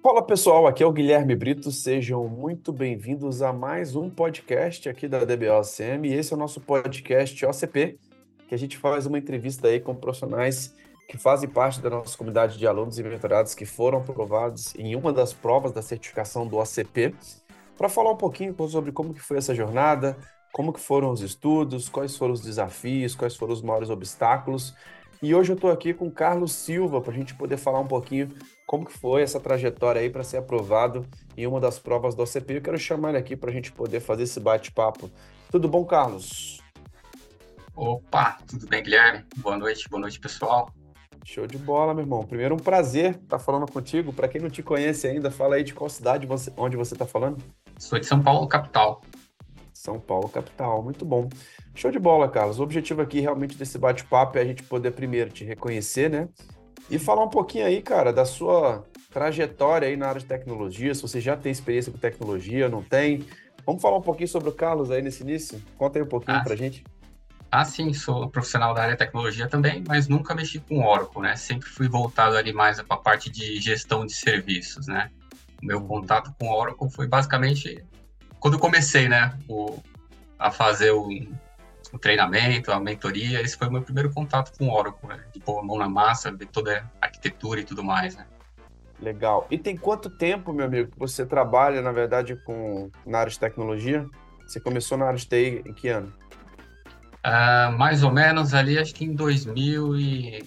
Fala pessoal, aqui é o Guilherme Brito, sejam muito bem-vindos a mais um podcast aqui da DBOCM esse é o nosso podcast OCP, que a gente faz uma entrevista aí com profissionais que fazem parte da nossa comunidade de alunos e mentorados que foram aprovados em uma das provas da certificação do OCP, para falar um pouquinho sobre como que foi essa jornada, como que foram os estudos, quais foram os desafios, quais foram os maiores obstáculos. E hoje eu estou aqui com o Carlos Silva para a gente poder falar um pouquinho como que foi essa trajetória aí para ser aprovado em uma das provas do OCP. Eu quero chamar ele aqui para a gente poder fazer esse bate-papo. Tudo bom, Carlos? Opa, tudo bem, Guilherme? Boa noite, boa noite, pessoal. Show de bola, meu irmão. Primeiro, um prazer estar falando contigo. Para quem não te conhece ainda, fala aí de qual cidade você, onde você está falando. Sou de São Paulo, capital. São Paulo, capital. Muito bom. Show de bola, Carlos. O objetivo aqui realmente desse bate-papo é a gente poder primeiro te reconhecer, né? E falar um pouquinho aí, cara, da sua trajetória aí na área de tecnologia, se você já tem experiência com tecnologia, não tem. Vamos falar um pouquinho sobre o Carlos aí nesse início? Conta aí um pouquinho ah, pra gente. Ah, sim, sou profissional da área de tecnologia também, mas nunca mexi com Oracle, né? Sempre fui voltado ali mais para a parte de gestão de serviços, né? O meu contato com Oracle foi basicamente quando comecei, né, o, a fazer o, o, treinamento, a mentoria, esse foi o meu primeiro contato com o Oracle, né, de pôr a mão na massa, ver toda a arquitetura e tudo mais, né. Legal. E tem quanto tempo, meu amigo, que você trabalha, na verdade, com, na área de tecnologia? Você começou na área de TI em que ano? Uh, mais ou menos ali, acho que em 2000 e...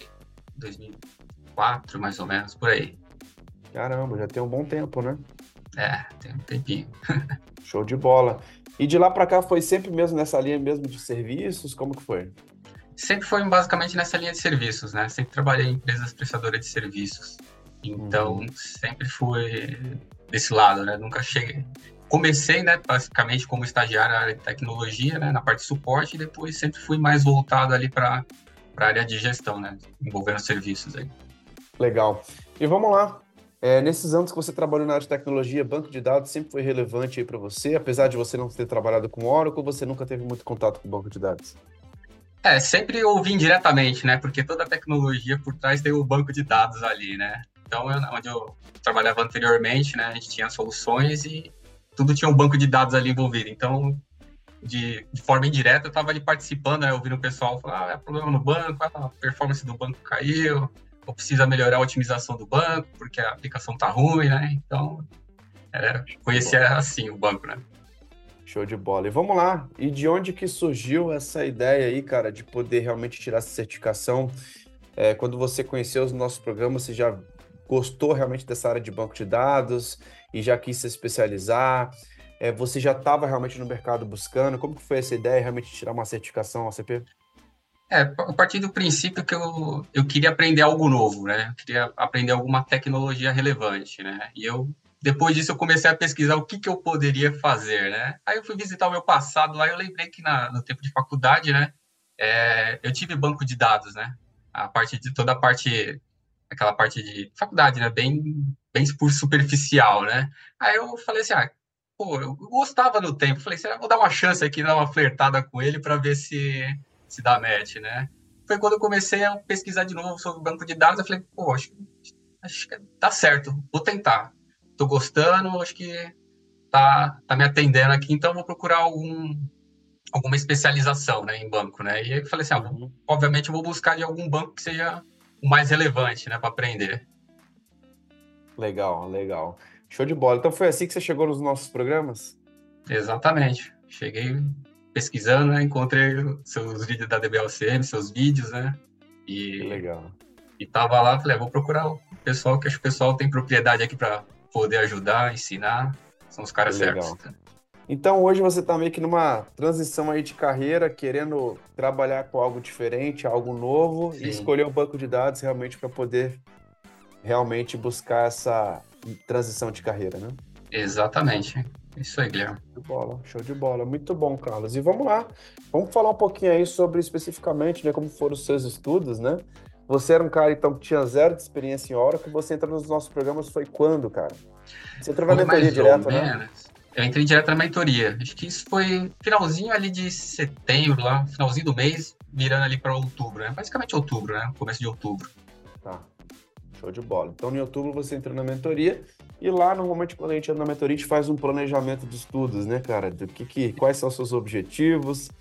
2004, mais ou menos, por aí. Caramba, já tem um bom tempo, né? É, tem um tempinho. Show de bola. E de lá para cá foi sempre mesmo nessa linha mesmo de serviços? Como que foi? Sempre foi basicamente nessa linha de serviços, né? Sempre trabalhei em empresas prestadoras de serviços. Então, uhum. sempre fui desse lado, né? Nunca cheguei. Comecei, né, basicamente como estagiário na área de tecnologia, né, na parte de suporte, e depois sempre fui mais voltado ali para a área de gestão, né, envolvendo serviços aí. Legal. E vamos lá, é, nesses anos que você trabalhou na área de tecnologia, banco de dados sempre foi relevante aí para você, apesar de você não ter trabalhado com Oracle, você nunca teve muito contato com banco de dados? É, sempre ouvi indiretamente, né? Porque toda a tecnologia por trás tem o banco de dados ali, né? Então, eu, onde eu trabalhava anteriormente, né? A gente tinha soluções e tudo tinha um banco de dados ali envolvido. Então, de, de forma indireta, eu estava ali participando, né? Ouvindo o pessoal falar, ah, é problema no banco, a performance do banco caiu, precisa melhorar a otimização do banco, porque a aplicação tá ruim, né? Então, é, conhecer assim o banco, né? Show de bola. E vamos lá. E de onde que surgiu essa ideia aí, cara, de poder realmente tirar essa certificação? É, quando você conheceu os nossos programas, você já gostou realmente dessa área de banco de dados e já quis se especializar? É, você já estava realmente no mercado buscando? Como que foi essa ideia, realmente tirar uma certificação OCP? É, a partir do princípio que eu, eu queria aprender algo novo, né? Eu queria aprender alguma tecnologia relevante, né? E eu, depois disso, eu comecei a pesquisar o que, que eu poderia fazer, né? Aí eu fui visitar o meu passado lá e eu lembrei que na, no tempo de faculdade, né? É, eu tive banco de dados, né? A parte de toda a parte, aquela parte de faculdade, né? Bem, bem superficial, né? Aí eu falei assim, ah, pô, eu gostava do tempo. Falei, será que vou dar uma chance aqui, dar uma flertada com ele para ver se se dá match, né? Foi quando eu comecei a pesquisar de novo sobre o banco de dados, eu falei, pô, acho, acho que tá certo, vou tentar. Tô gostando, acho que tá, tá me atendendo aqui, então vou procurar algum, alguma especialização né, em banco, né? E aí eu falei assim, ah, uhum. obviamente eu vou buscar de algum banco que seja o mais relevante, né, para aprender. Legal, legal. Show de bola. Então foi assim que você chegou nos nossos programas? Exatamente. Cheguei pesquisando, né, encontrei seus vídeos da DBLCM, seus vídeos, né? E, que legal. E tava lá, falei, ah, vou procurar o pessoal, que acho que o pessoal tem propriedade aqui para poder ajudar, ensinar. São os caras certos. Legal. Então hoje você está meio que numa transição aí de carreira, querendo trabalhar com algo diferente, algo novo Sim. e escolher o um banco de dados realmente para poder realmente buscar essa transição de carreira, né? Exatamente. Isso aí, Guilherme. Show de bola, show de bola. Muito bom, Carlos. E vamos lá. Vamos falar um pouquinho aí sobre especificamente né, como foram os seus estudos, né? Você era um cara, então, que tinha zero de experiência em Oracle. Você entrou nos nossos programas foi quando, cara? Você entrou na mentoria direto, né? Eu entrei direto na mentoria. Acho que isso foi finalzinho ali de setembro, lá, finalzinho do mês, virando ali para outubro, né? Basicamente outubro, né? Começo de outubro. Tá. Show de bola. Então, em outubro você entra na mentoria e lá, normalmente, quando a gente entra na mentoria, a gente faz um planejamento de estudos, né, cara? Do que, que quais são os seus objetivos.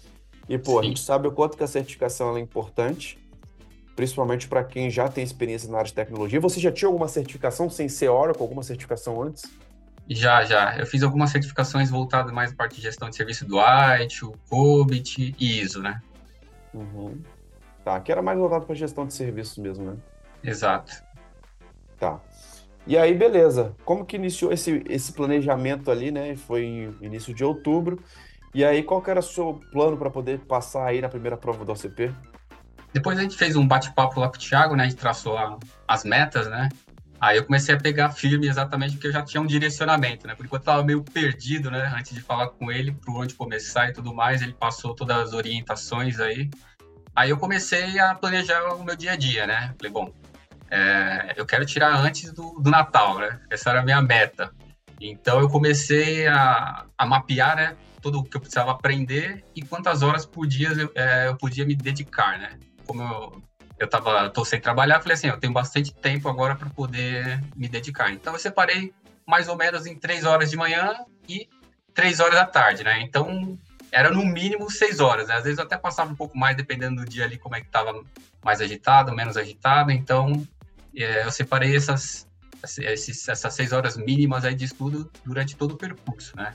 E, pô, Sim. a gente sabe o quanto que a certificação é importante, principalmente para quem já tem experiência na área de tecnologia. Você já tinha alguma certificação sem ser Oracle, alguma certificação antes? Já, já. Eu fiz algumas certificações voltadas mais para parte de gestão de serviço do IT, o COBIT e ISO, né? Uhum. Tá, que era mais voltado para gestão de serviços mesmo, né? Exato. Tá. E aí, beleza. Como que iniciou esse, esse planejamento ali, né? Foi em início de outubro. E aí, qual que era o seu plano para poder passar aí na primeira prova do OCP? Depois a gente fez um bate-papo lá com o Thiago, né? A gente traçou a, as metas, né? Aí eu comecei a pegar firme exatamente porque eu já tinha um direcionamento, né? Por enquanto eu tava meio perdido, né? Antes de falar com ele, por onde começar e tudo mais, ele passou todas as orientações aí. Aí eu comecei a planejar o meu dia a dia, né? Falei, bom, é, eu quero tirar antes do, do, Natal, né? Essa era a minha meta. Então eu comecei a, a mapear, né? Tudo o que eu precisava aprender e quantas horas por dia eu, é, eu podia me dedicar, né? Como eu, eu tava, sem trabalhar, falei assim, eu tenho bastante tempo agora para poder me dedicar. Então eu separei mais ou menos em três horas de manhã e três horas da tarde, né? Então era no mínimo seis horas, né? Às vezes eu até passava um pouco mais, dependendo do dia ali, como é que tava mais agitado, menos agitado. Então é, eu separei essas, esses, essas seis horas mínimas aí de estudo durante todo o percurso, né?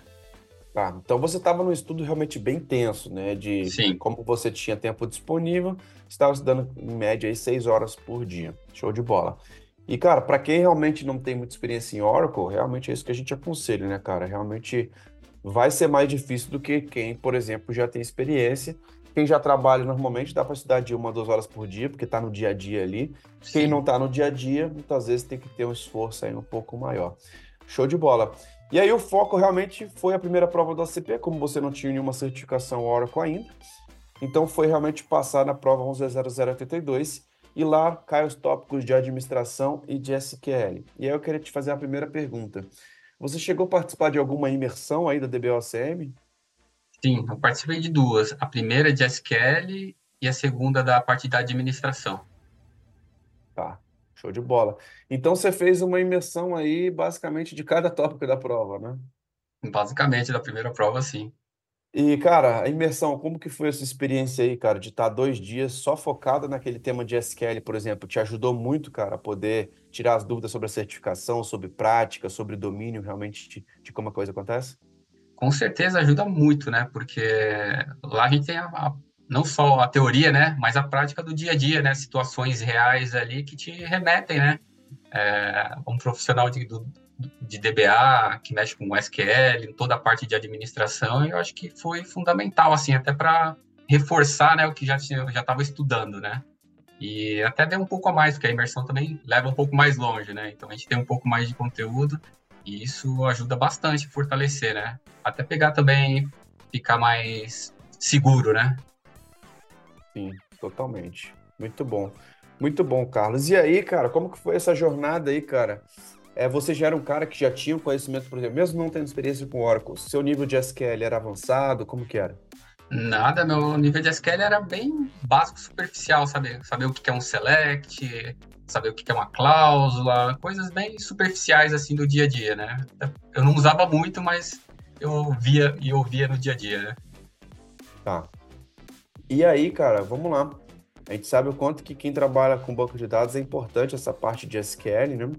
Tá, então você estava num estudo realmente bem tenso, né? De Sim. como você tinha tempo disponível, estava estudando em média aí seis horas por dia. Show de bola. E, cara, para quem realmente não tem muita experiência em Oracle, realmente é isso que a gente aconselha, né, cara? Realmente vai ser mais difícil do que quem, por exemplo, já tem experiência. Quem já trabalha normalmente dá para estudar de uma, duas horas por dia, porque está no dia a dia ali. Sim. Quem não está no dia a dia, muitas vezes tem que ter um esforço aí um pouco maior. Show de bola. E aí o foco realmente foi a primeira prova do ACP, como você não tinha nenhuma certificação Oracle ainda. Então foi realmente passar na prova 110082 e lá cai os tópicos de administração e de SQL. E aí eu queria te fazer a primeira pergunta. Você chegou a participar de alguma imersão aí da DBOCM? Sim, eu participei de duas. A primeira de SQL e a segunda da parte da administração. Tá. Show de bola. Então você fez uma imersão aí, basicamente, de cada tópico da prova, né? Basicamente, da primeira prova, sim. E, cara, a imersão, como que foi essa experiência aí, cara, de estar dois dias só focado naquele tema de SQL, por exemplo? Te ajudou muito, cara, a poder tirar as dúvidas sobre a certificação, sobre prática, sobre domínio realmente de, de como a coisa acontece? Com certeza ajuda muito, né? Porque lá a gente tem a, a não só a teoria, né, mas a prática do dia a dia, né, situações reais ali que te remetem, né, é, um profissional de, do, de DBA que mexe com SQL, toda a parte de administração, eu acho que foi fundamental, assim, até para reforçar, né, o que já tinha, já estava estudando, né, e até ver um pouco a mais, porque a imersão também leva um pouco mais longe, né, então a gente tem um pouco mais de conteúdo e isso ajuda bastante a fortalecer, né, até pegar também, ficar mais seguro, né, Sim, totalmente. Muito bom. Muito bom, Carlos. E aí, cara, como que foi essa jornada aí, cara? É, você já era um cara que já tinha conhecimento, por exemplo, mesmo não tendo experiência com Oracle, seu nível de SQL era avançado? Como que era? Nada, meu nível de SQL era bem básico, superficial, saber, saber o que é um select, saber o que é uma cláusula, coisas bem superficiais assim do dia a dia, né? Eu não usava muito, mas eu via e ouvia no dia a dia, né? Tá. E aí, cara, vamos lá. A gente sabe o quanto que quem trabalha com banco de dados é importante essa parte de SQL, né?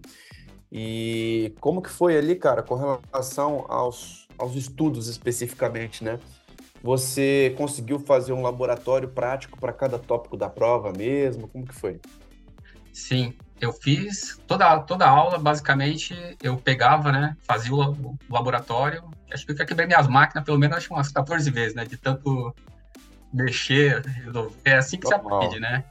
E como que foi ali, cara, com relação aos, aos estudos especificamente, né? Você conseguiu fazer um laboratório prático para cada tópico da prova mesmo? Como que foi? Sim, eu fiz toda, toda aula, basicamente, eu pegava, né? Fazia o, o laboratório. Acho que eu quebrei minhas máquinas pelo menos acho, umas 14 vezes, né? De tanto mexer, resolver. É assim que Normal. se aprende, né?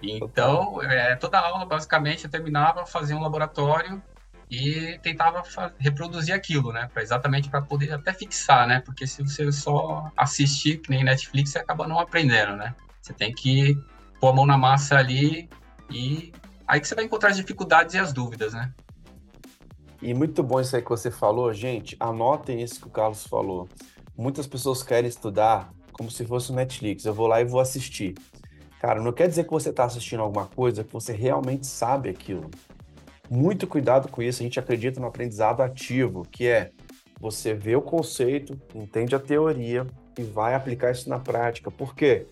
Então, é, toda aula, basicamente, eu terminava, fazia um laboratório e tentava reproduzir aquilo, né? Pra, exatamente para poder até fixar, né? Porque se você só assistir, que nem Netflix, você acaba não aprendendo, né? Você tem que pôr a mão na massa ali e aí que você vai encontrar as dificuldades e as dúvidas, né? E muito bom isso aí que você falou, gente. Anotem isso que o Carlos falou. Muitas pessoas querem estudar como se fosse o Netflix. Eu vou lá e vou assistir. Cara, não quer dizer que você está assistindo alguma coisa que você realmente sabe aquilo. Muito cuidado com isso. A gente acredita no aprendizado ativo, que é você vê o conceito, entende a teoria e vai aplicar isso na prática. Por quê?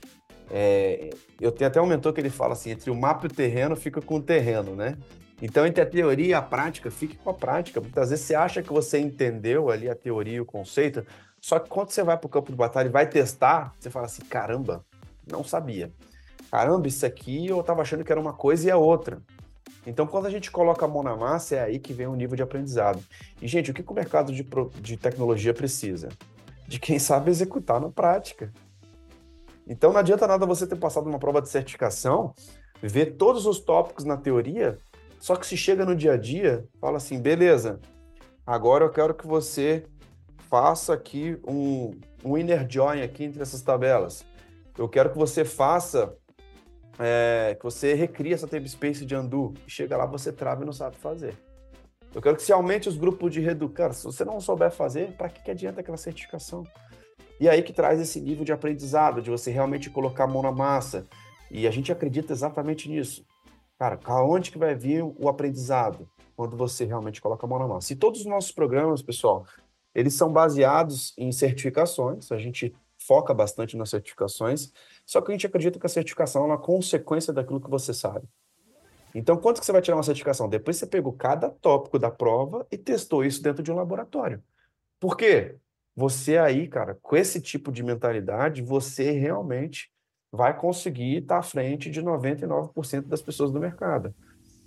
É, eu tenho até um mentor que ele fala assim: entre o mapa e o terreno, fica com o terreno, né? Então, entre a teoria e a prática, fique com a prática. Muitas vezes você acha que você entendeu ali a teoria e o conceito, só que quando você vai para o campo de batalha e vai testar, você fala assim: caramba, não sabia. Caramba, isso aqui eu estava achando que era uma coisa e é outra. Então, quando a gente coloca a mão na massa, é aí que vem o nível de aprendizado. E, gente, o que, o mercado de, de tecnologia precisa? De quem sabe executar na prática. Então, não adianta nada você ter passado uma prova de certificação, ver todos os tópicos na teoria, só que se chega no dia a dia, fala assim, beleza, agora eu quero que você faça aqui um, um inner join aqui entre essas tabelas. Eu quero que você faça é, que você recria essa space de undo. Chega lá, você trava e não sabe fazer. Eu quero que você aumente os grupos de redu. Cara, se você não souber fazer, para que, que adianta aquela certificação? E aí que traz esse nível de aprendizado, de você realmente colocar a mão na massa. E a gente acredita exatamente nisso. Cara, aonde que vai vir o aprendizado? Quando você realmente coloca a mão na massa. E todos os nossos programas, pessoal, eles são baseados em certificações. A gente foca bastante nas certificações, só que a gente acredita que a certificação é uma consequência daquilo que você sabe. Então, quanto que você vai tirar uma certificação? Depois você pegou cada tópico da prova e testou isso dentro de um laboratório. Por quê? Você aí, cara, com esse tipo de mentalidade, você realmente vai conseguir estar à frente de 99% das pessoas do mercado.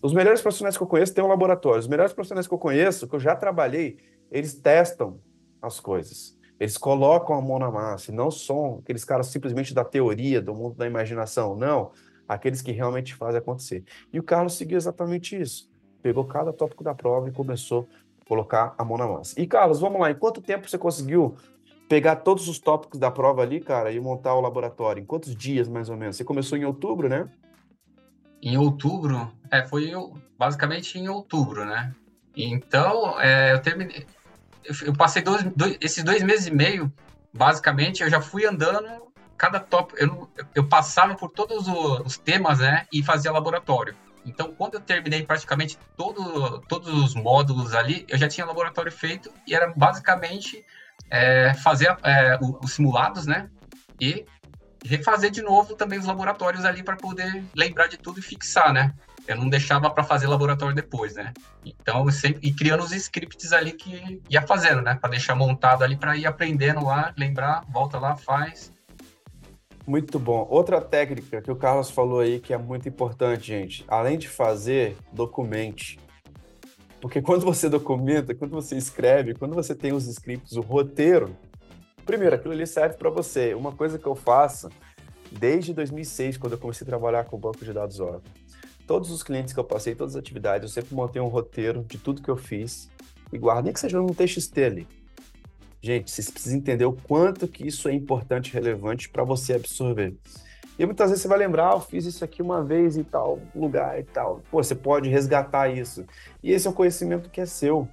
Os melhores profissionais que eu conheço têm um laboratório. Os melhores profissionais que eu conheço, que eu já trabalhei, eles testam as coisas. Eles colocam a mão na massa, e não são aqueles caras simplesmente da teoria, do mundo da imaginação, não. Aqueles que realmente fazem acontecer. E o Carlos seguiu exatamente isso. Pegou cada tópico da prova e começou colocar a mão na massa. E, Carlos, vamos lá, em quanto tempo você conseguiu pegar todos os tópicos da prova ali, cara, e montar o laboratório? Em quantos dias, mais ou menos? Você começou em outubro, né? Em outubro? É, foi basicamente em outubro, né? Então, é, eu terminei eu passei dois, dois, esses dois meses e meio, basicamente, eu já fui andando cada top. Eu, eu passava por todos os temas, né? E fazia laboratório. Então, quando eu terminei praticamente todo, todos os módulos ali, eu já tinha laboratório feito e era basicamente é, fazer é, os simulados, né? E refazer de novo também os laboratórios ali para poder lembrar de tudo e fixar, né? eu não deixava para fazer laboratório depois, né? Então, eu sempre e criando os scripts ali que ia fazendo, né? Para deixar montado ali para ir aprendendo lá, lembrar, volta lá, faz. Muito bom. Outra técnica que o Carlos falou aí que é muito importante, gente. Além de fazer, documente. Porque quando você documenta, quando você escreve, quando você tem os scripts, o roteiro, primeiro, aquilo ali serve para você. Uma coisa que eu faço desde 2006, quando eu comecei a trabalhar com o banco de dados Oracle todos os clientes que eu passei, todas as atividades, eu sempre montei um roteiro de tudo que eu fiz e guardo, nem que seja um TXT ali. Gente, vocês precisam entender o quanto que isso é importante e relevante para você absorver. E muitas vezes você vai lembrar, ah, eu fiz isso aqui uma vez em tal lugar e tal. Pô, você pode resgatar isso. E esse é um conhecimento que é seu.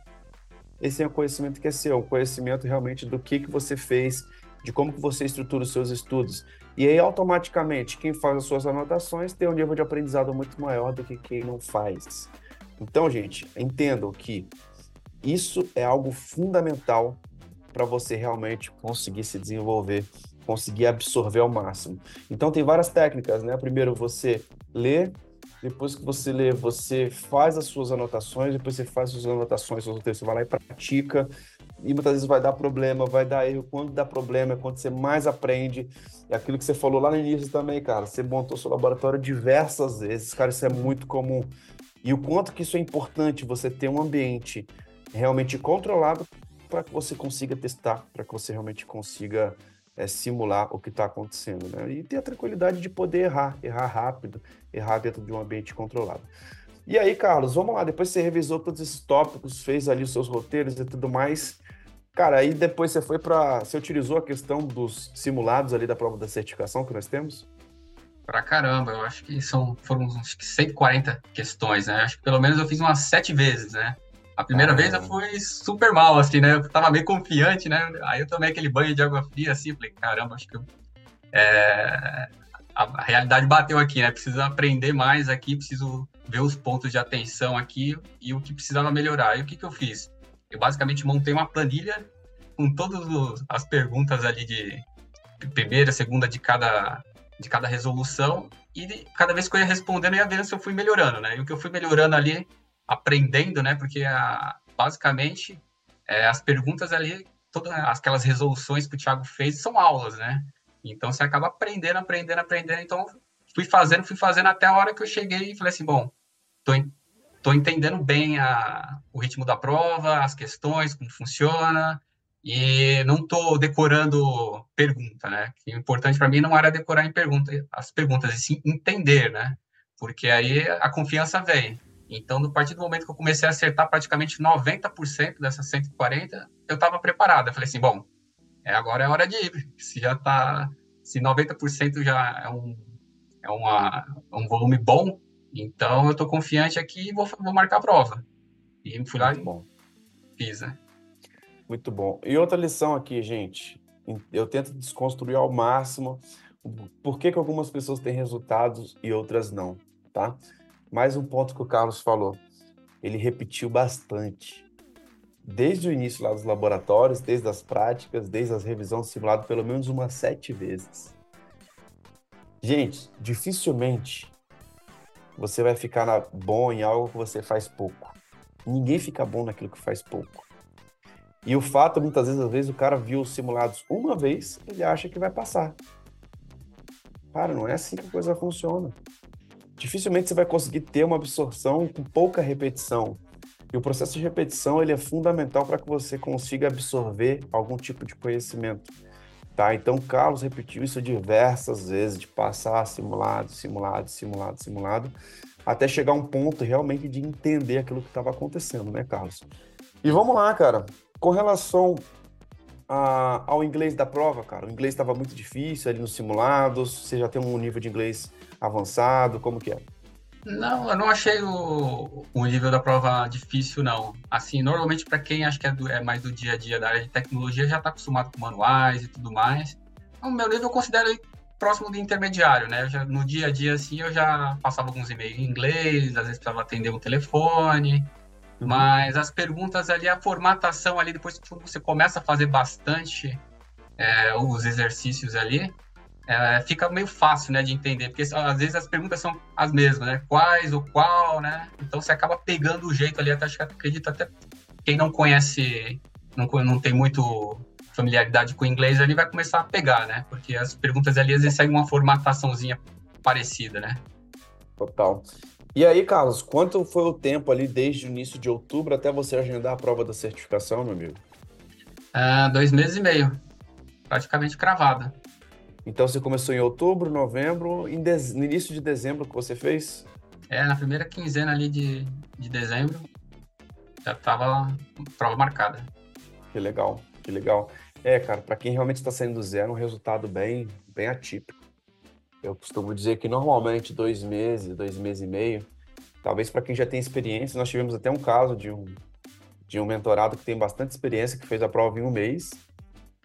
Esse é um conhecimento que é seu, um conhecimento realmente do que, que você fez, de como que você estrutura os seus estudos. E aí, automaticamente, quem faz as suas anotações tem um nível de aprendizado muito maior do que quem não faz. Então, gente, entendam que isso é algo fundamental para você realmente conseguir se desenvolver, conseguir absorver ao máximo. Então, tem várias técnicas, né? Primeiro, você lê, depois que você lê, você faz as suas anotações, depois você faz as suas anotações, você vai lá e pratica, e muitas vezes vai dar problema, vai dar erro. Quando dá problema é quando você mais aprende. É aquilo que você falou lá no início também, cara. Você montou seu laboratório diversas vezes, cara, isso é muito comum. E o quanto que isso é importante, você ter um ambiente realmente controlado para que você consiga testar, para que você realmente consiga é, simular o que está acontecendo, né? E ter a tranquilidade de poder errar, errar rápido, errar dentro de um ambiente controlado. E aí, Carlos, vamos lá. Depois você revisou todos esses tópicos, fez ali os seus roteiros e tudo mais. Cara, aí depois você foi para. Você utilizou a questão dos simulados ali da prova da certificação que nós temos? Pra caramba, eu acho que são, foram uns 140 questões, né? Acho que pelo menos eu fiz umas sete vezes, né? A primeira ah. vez eu fui super mal, assim, né? Eu tava meio confiante, né? Aí eu tomei aquele banho de água fria, assim, falei, caramba, acho que eu, é... a, a realidade bateu aqui, né? Preciso aprender mais aqui, preciso ver os pontos de atenção aqui e o que precisava melhorar. E o que, que eu fiz? Eu basicamente montei uma planilha com todas as perguntas ali de primeira, segunda de cada, de cada resolução e cada vez que eu ia respondendo, eu ia vendo se eu fui melhorando, né? E o que eu fui melhorando ali, aprendendo, né? Porque a, basicamente é, as perguntas ali, todas aquelas resoluções que o Thiago fez são aulas, né? Então você acaba aprendendo, aprendendo, aprendendo. Então fui fazendo, fui fazendo até a hora que eu cheguei e falei assim, bom, tô, tô entendendo bem a, o ritmo da prova, as questões, como funciona, e não tô decorando pergunta, né? O importante para mim não era decorar em pergunta, as perguntas, e sim entender, né? Porque aí a confiança vem. Então, no partir do momento que eu comecei a acertar praticamente 90% dessas 140, eu estava preparado. Eu falei assim, bom, é, agora é hora de ir. Se já tá, se 90% já é um, é uma, um volume bom, então eu estou confiante aqui e vou, vou marcar a prova. E fui lá Muito e bom. fiz, né? Muito bom. E outra lição aqui, gente. Eu tento desconstruir ao máximo por que, que algumas pessoas têm resultados e outras não, tá? Mais um ponto que o Carlos falou. Ele repetiu bastante. Desde o início lá dos laboratórios, desde as práticas, desde as revisões simuladas, pelo menos umas sete vezes. Gente, dificilmente você vai ficar na, bom em algo que você faz pouco. Ninguém fica bom naquilo que faz pouco. E o fato, muitas vezes, às vezes, o cara viu os simulados uma vez, ele acha que vai passar. Cara, não é assim que a coisa funciona. Dificilmente você vai conseguir ter uma absorção com pouca repetição. E o processo de repetição, ele é fundamental para que você consiga absorver algum tipo de conhecimento. Tá? Então, Carlos repetiu isso diversas vezes, de passar simulado, simulado, simulado, simulado, até chegar a um ponto realmente de entender aquilo que estava acontecendo, né, Carlos? E vamos lá, cara. Com relação a, ao inglês da prova, cara, o inglês estava muito difícil ali nos simulados. Você já tem um nível de inglês avançado? Como que é? Não, eu não achei o, o nível da prova difícil, não. Assim, normalmente para quem acha que é, do, é, mais do dia a dia da área de tecnologia, já está acostumado com manuais e tudo mais. O meu nível eu considero próximo do intermediário, né? Já, no dia a dia, assim, eu já passava alguns e-mails em inglês, às vezes precisava atender um telefone, Uhum. Mas as perguntas ali, a formatação ali, depois que você começa a fazer bastante é, os exercícios ali, é, fica meio fácil, né, de entender, porque às vezes as perguntas são as mesmas, né, quais ou qual, né, então você acaba pegando o jeito ali, até acho que acredito até quem não conhece, não, não tem muito familiaridade com o inglês, ali vai começar a pegar, né, porque as perguntas ali às vezes seguem uma formataçãozinha parecida, né. Total. E aí, Carlos, quanto foi o tempo ali desde o início de outubro até você agendar a prova da certificação, meu amigo? Uh, dois meses e meio, praticamente cravada. Então você começou em outubro, novembro, em de... no início de dezembro que você fez? É, na primeira quinzena ali de, de dezembro, já estava prova marcada. Que legal, que legal. É, cara, para quem realmente está saindo do zero, um resultado bem, bem atípico. Eu costumo dizer que normalmente dois meses, dois meses e meio, talvez para quem já tem experiência, nós tivemos até um caso de um, de um mentorado que tem bastante experiência, que fez a prova em um mês,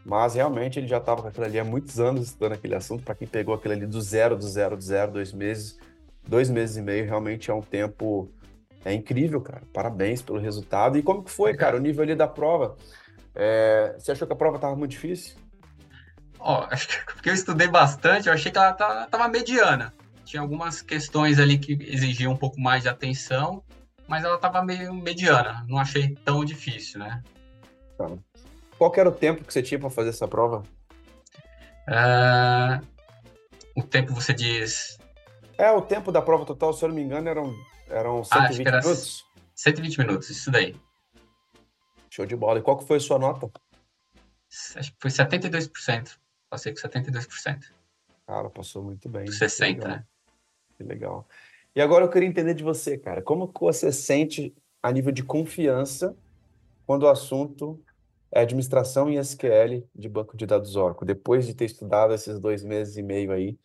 mas realmente ele já estava com aquilo ali há muitos anos estudando aquele assunto. Para quem pegou aquilo ali do zero, do zero, do zero, dois meses, dois meses e meio, realmente é um tempo é incrível, cara. Parabéns pelo resultado. E como que foi, cara, o nível ali da prova? É, você achou que a prova estava muito difícil? Ó, acho que porque eu estudei bastante, eu achei que ela tá, tava mediana. Tinha algumas questões ali que exigiam um pouco mais de atenção, mas ela tava meio mediana. Não achei tão difícil, né? Tá. Qual era o tempo que você tinha para fazer essa prova? Uh, o tempo você diz. É, o tempo da prova total, se eu não me engano, eram, eram 120 ah, minutos. 120 minutos, isso daí. Show de bola. E qual que foi a sua nota? Acho que foi 72%. Passei com 72%. Cara, passou muito bem. 60%, né? Que legal. E agora eu queria entender de você, cara. Como que você sente a nível de confiança quando o assunto é administração em SQL de banco de dados Oracle, depois de ter estudado esses dois meses e meio aí,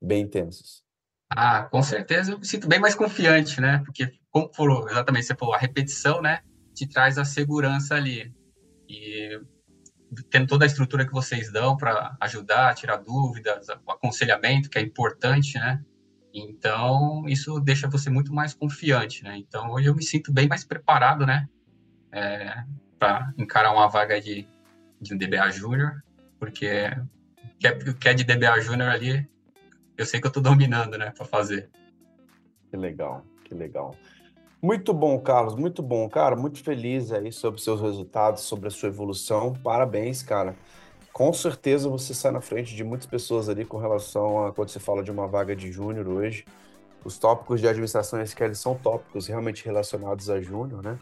bem intensos? Ah, com certeza eu me sinto bem mais confiante, né? Porque, como falou, exatamente, você falou, a repetição, né, te traz a segurança ali. E tendo toda a estrutura que vocês dão para ajudar, tirar dúvidas, o aconselhamento, que é importante, né? Então, isso deixa você muito mais confiante, né? Então, hoje eu me sinto bem mais preparado, né? É, para encarar uma vaga de, de um DBA Júnior, porque o que, é, que é de DBA Júnior ali, eu sei que eu estou dominando, né, para fazer. Que legal, que legal. Muito bom, Carlos, muito bom, cara. Muito feliz aí sobre seus resultados, sobre a sua evolução. Parabéns, cara. Com certeza você sai na frente de muitas pessoas ali com relação a quando você fala de uma vaga de júnior hoje. Os tópicos de administração SQL são tópicos realmente relacionados a júnior, né?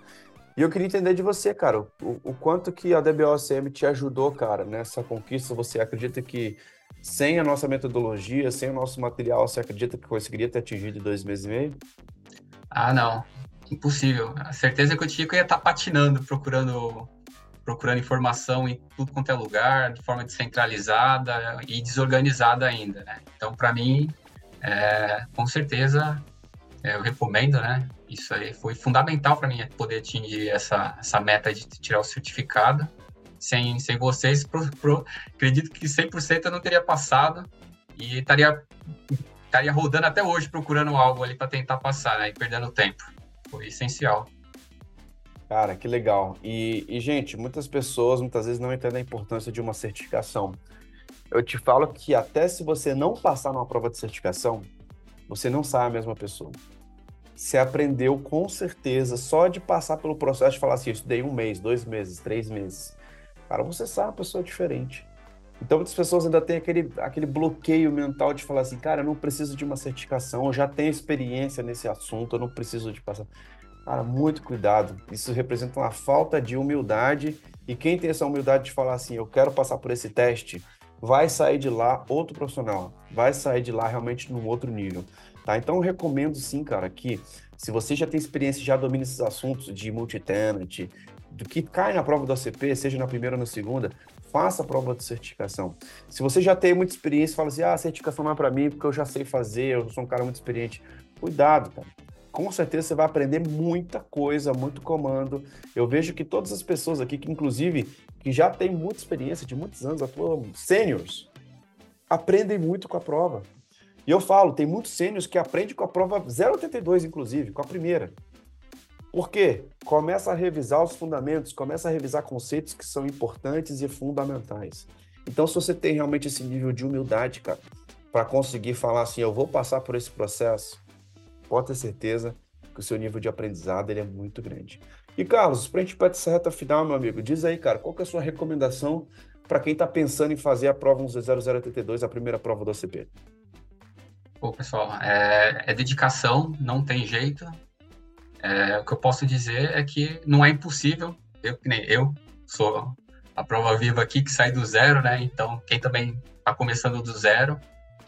E eu queria entender de você, cara, o, o quanto que a DBOCM te ajudou, cara, nessa conquista. Você acredita que sem a nossa metodologia, sem o nosso material, você acredita que conseguiria ter atingido em dois meses e meio? Ah, não. Impossível. A certeza que eu tinha que eu ia estar patinando, procurando procurando informação em tudo quanto é lugar, de forma descentralizada e desorganizada ainda, né? Então, para mim, é, com certeza, é, eu recomendo, né? Isso aí foi fundamental para mim poder atingir essa, essa meta de tirar o certificado. Sem, sem vocês, pro, pro, acredito que 100% eu não teria passado e estaria, estaria rodando até hoje procurando algo ali para tentar passar, né? E perdendo tempo. Foi essencial. Cara, que legal. E, e, gente, muitas pessoas muitas vezes não entendem a importância de uma certificação. Eu te falo que até se você não passar numa prova de certificação, você não sai a mesma pessoa. Você aprendeu com certeza só de passar pelo processo de falar assim, eu estudei um mês, dois meses, três meses. Cara, você sai uma pessoa diferente. Então, muitas pessoas ainda têm aquele, aquele bloqueio mental de falar assim, cara, eu não preciso de uma certificação, eu já tenho experiência nesse assunto, eu não preciso de passar. Cara, muito cuidado. Isso representa uma falta de humildade. E quem tem essa humildade de falar assim, eu quero passar por esse teste, vai sair de lá outro profissional. Vai sair de lá realmente num outro nível. Tá? Então, eu recomendo sim, cara, que se você já tem experiência, já domina esses assuntos de multi-tenant, do que cai na prova do ACP, seja na primeira ou na segunda, faça a prova de certificação. Se você já tem muita experiência, fala assim, ah, a certificação não é para mim porque eu já sei fazer, eu sou um cara muito experiente. Cuidado, cara com certeza você vai aprender muita coisa, muito comando. Eu vejo que todas as pessoas aqui, que inclusive que já têm muita experiência, de muitos anos, atuam sêniors, aprendem muito com a prova. E eu falo, tem muitos sêniors que aprendem com a prova 082, inclusive, com a primeira. Por quê? Começa a revisar os fundamentos, começa a revisar conceitos que são importantes e fundamentais. Então, se você tem realmente esse nível de humildade, cara, para conseguir falar assim, eu vou passar por esse processo, pode ter certeza que o seu nível de aprendizado ele é muito grande. E Carlos, para a gente para essa reta final, meu amigo, diz aí, cara, qual que é a sua recomendação para quem está pensando em fazer a prova 10082, a primeira prova do ACP? Pô, pessoal, é, é dedicação, não tem jeito. É, o que eu posso dizer é que não é impossível. Eu, que nem eu, sou a prova viva aqui que sai do zero, né? Então, quem também está começando do zero,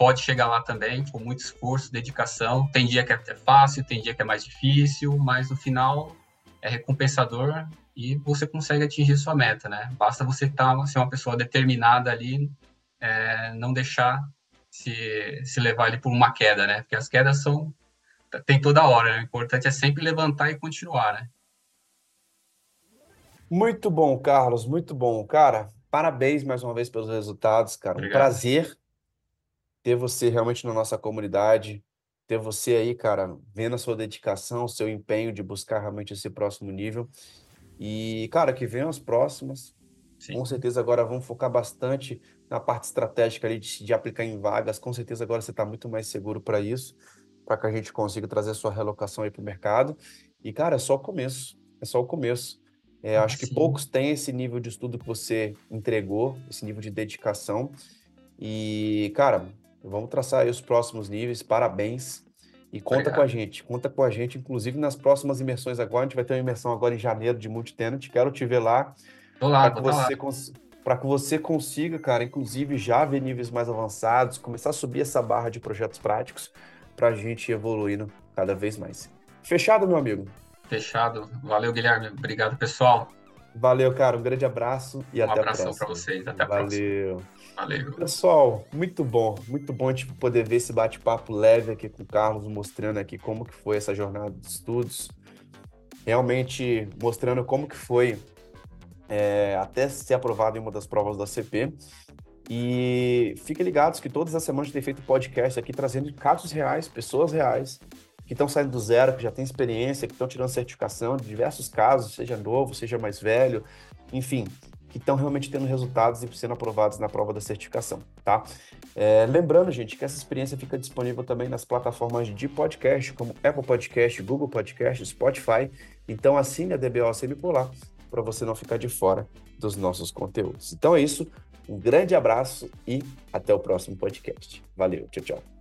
pode chegar lá também, com muito esforço, dedicação. Tem dia que é fácil, tem dia que é mais difícil, mas no final é recompensador e você consegue atingir sua meta, né? Basta você estar, tá, ser uma pessoa determinada ali, é, não deixar se, se levar ali por uma queda, né? Porque as quedas são tem toda hora, né? O importante é sempre levantar e continuar, né? Muito bom, Carlos, muito bom. Cara, parabéns mais uma vez pelos resultados, cara. Um prazer ter você realmente na nossa comunidade, ter você aí, cara, vendo a sua dedicação, seu empenho de buscar realmente esse próximo nível. E, cara, que venham as próximas. Sim. Com certeza agora vamos focar bastante na parte estratégica ali de, de aplicar em vagas. Com certeza agora você está muito mais seguro para isso, para que a gente consiga trazer a sua relocação aí para o mercado. E, cara, é só o começo. É só o começo. É, ah, acho sim. que poucos têm esse nível de estudo que você entregou, esse nível de dedicação. E, cara, Vamos traçar aí os próximos níveis. Parabéns. E conta Obrigado. com a gente. Conta com a gente, inclusive nas próximas imersões agora. A gente vai ter uma imersão agora em janeiro de multitenant. Quero te ver lá. Tô lá, para que, você cons... que você consiga, cara, inclusive já ver níveis mais avançados, começar a subir essa barra de projetos práticos para a gente ir evoluindo cada vez mais. Fechado, meu amigo? Fechado. Valeu, Guilherme. Obrigado, pessoal. Valeu, cara. Um grande abraço e um até a próxima. Um abração para vocês. Até a Valeu. próxima. Valeu. Valeu. Pessoal, muito bom, muito bom tipo, poder ver esse bate-papo leve aqui com o Carlos, mostrando aqui como que foi essa jornada de estudos, realmente mostrando como que foi é, até ser aprovado em uma das provas da CP. E fiquem ligados que todas as semanas tem feito podcast aqui trazendo casos reais, pessoas reais, que estão saindo do zero, que já têm experiência, que estão tirando certificação de diversos casos, seja novo, seja mais velho, enfim, que estão realmente tendo resultados e sendo aprovados na prova da certificação, tá? É, lembrando, gente, que essa experiência fica disponível também nas plataformas de podcast, como Apple Podcast, Google Podcast, Spotify. Então assine a DBOCM por lá, para você não ficar de fora dos nossos conteúdos. Então é isso, um grande abraço e até o próximo podcast. Valeu, tchau, tchau.